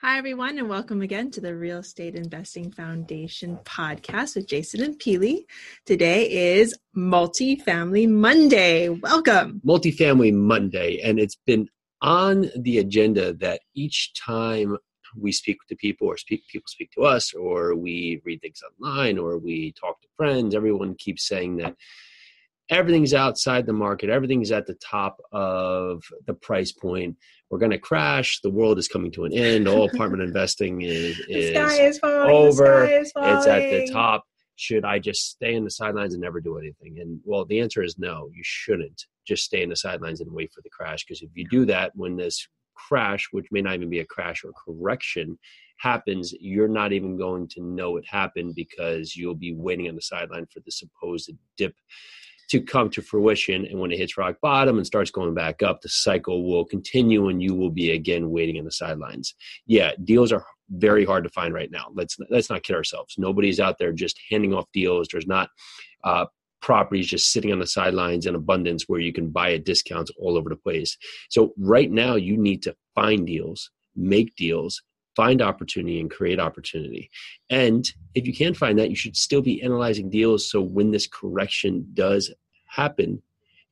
Hi, everyone, and welcome again to the Real Estate Investing Foundation podcast with Jason and Pili. Today is Multifamily Monday. Welcome. Multifamily Monday, and it's been on the agenda that each time we speak to people or speak people speak to us or we read things online or we talk to friends everyone keeps saying that everything's outside the market. Everything's at the top of the price point. We're going to crash. The world is coming to an end. All apartment investing is, is, is over. is it's at the top. Should i just stay in the sidelines and never do anything? And well the answer is no. You shouldn't just stay in the sidelines and wait for the crash because if you do that when this crash which may not even be a crash or correction happens you're not even going to know it happened because you'll be waiting on the sideline for the supposed dip to come to fruition. And when it hits rock bottom and starts going back up, the cycle will continue and you will be again waiting on the sidelines. Yeah, deals are very hard to find right now. Let's let's not kid ourselves. Nobody's out there just handing off deals. There's not uh, properties just sitting on the sidelines in abundance where you can buy at discounts all over the place. So right now you need to find deals, make deals, find opportunity and create opportunity. And if you can't find that, you should still be analyzing deals so when this correction does happen,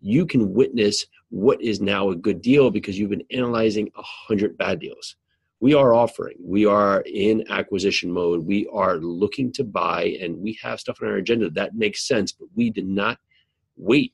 you can witness what is now a good deal because you've been analyzing a hundred bad deals. We are offering, we are in acquisition mode, we are looking to buy, and we have stuff on our agenda that makes sense, but we did not wait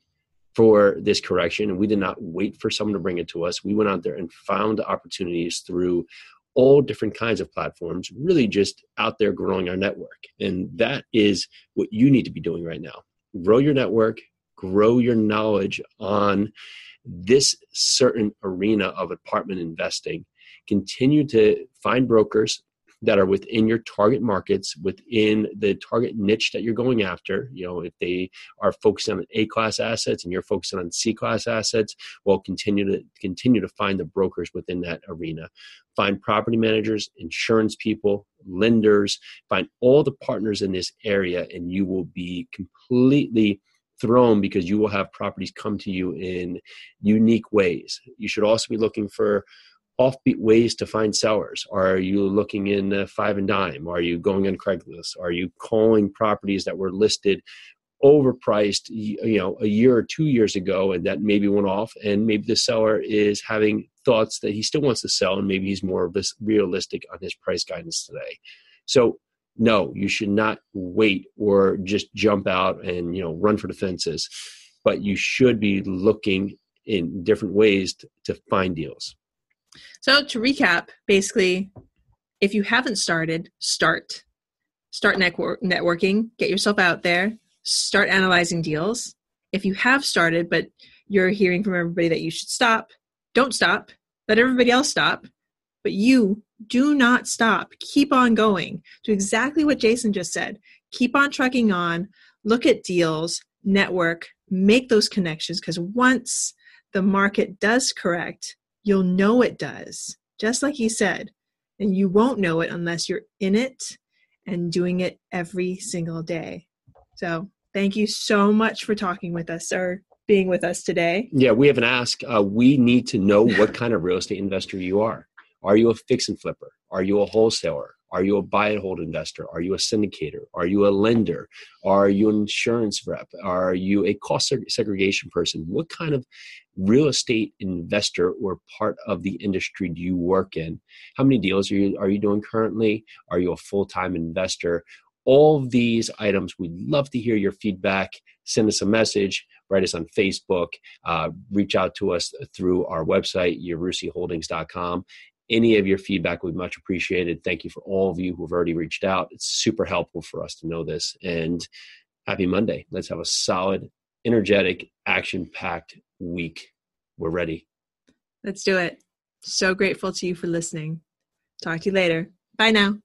for this correction and we did not wait for someone to bring it to us. We went out there and found opportunities through all different kinds of platforms, really just out there growing our network. And that is what you need to be doing right now. Grow your network, grow your knowledge on this certain arena of apartment investing. Continue to find brokers that are within your target markets, within the target niche that you're going after. You know, if they are focusing on A class assets and you're focusing on C class assets, well, continue to continue to find the brokers within that arena. Find property managers, insurance people, lenders, find all the partners in this area, and you will be completely thrown because you will have properties come to you in unique ways. You should also be looking for offbeat ways to find sellers? Are you looking in five and dime? Are you going on Craigslist? Are you calling properties that were listed overpriced, you know, a year or two years ago, and that maybe went off, and maybe the seller is having thoughts that he still wants to sell, and maybe he's more realistic on his price guidance today. So no, you should not wait or just jump out and you know run for the fences, but you should be looking in different ways to, to find deals. So to recap, basically, if you haven't started, start. Start network, networking, get yourself out there, start analyzing deals. If you have started, but you're hearing from everybody that you should stop, don't stop. Let everybody else stop. But you do not stop. Keep on going. Do exactly what Jason just said. Keep on trucking on. Look at deals, network, make those connections because once the market does correct, you'll know it does, just like he said. And you won't know it unless you're in it and doing it every single day. So, thank you so much for talking with us or being with us today. Yeah, we have an ask. Uh, we need to know what kind of real estate investor you are. Are you a fix and flipper? Are you a wholesaler? Are you a buy and hold investor? Are you a syndicator? Are you a lender? Are you an insurance rep? Are you a cost segregation person? What kind of real estate investor or part of the industry do you work in? How many deals are you are you doing currently? Are you a full-time investor? All these items, we'd love to hear your feedback. Send us a message, write us on Facebook, uh, reach out to us through our website, yarusiholdings.com any of your feedback would be much appreciated. Thank you for all of you who have already reached out. It's super helpful for us to know this. And happy Monday. Let's have a solid, energetic, action packed week. We're ready. Let's do it. So grateful to you for listening. Talk to you later. Bye now.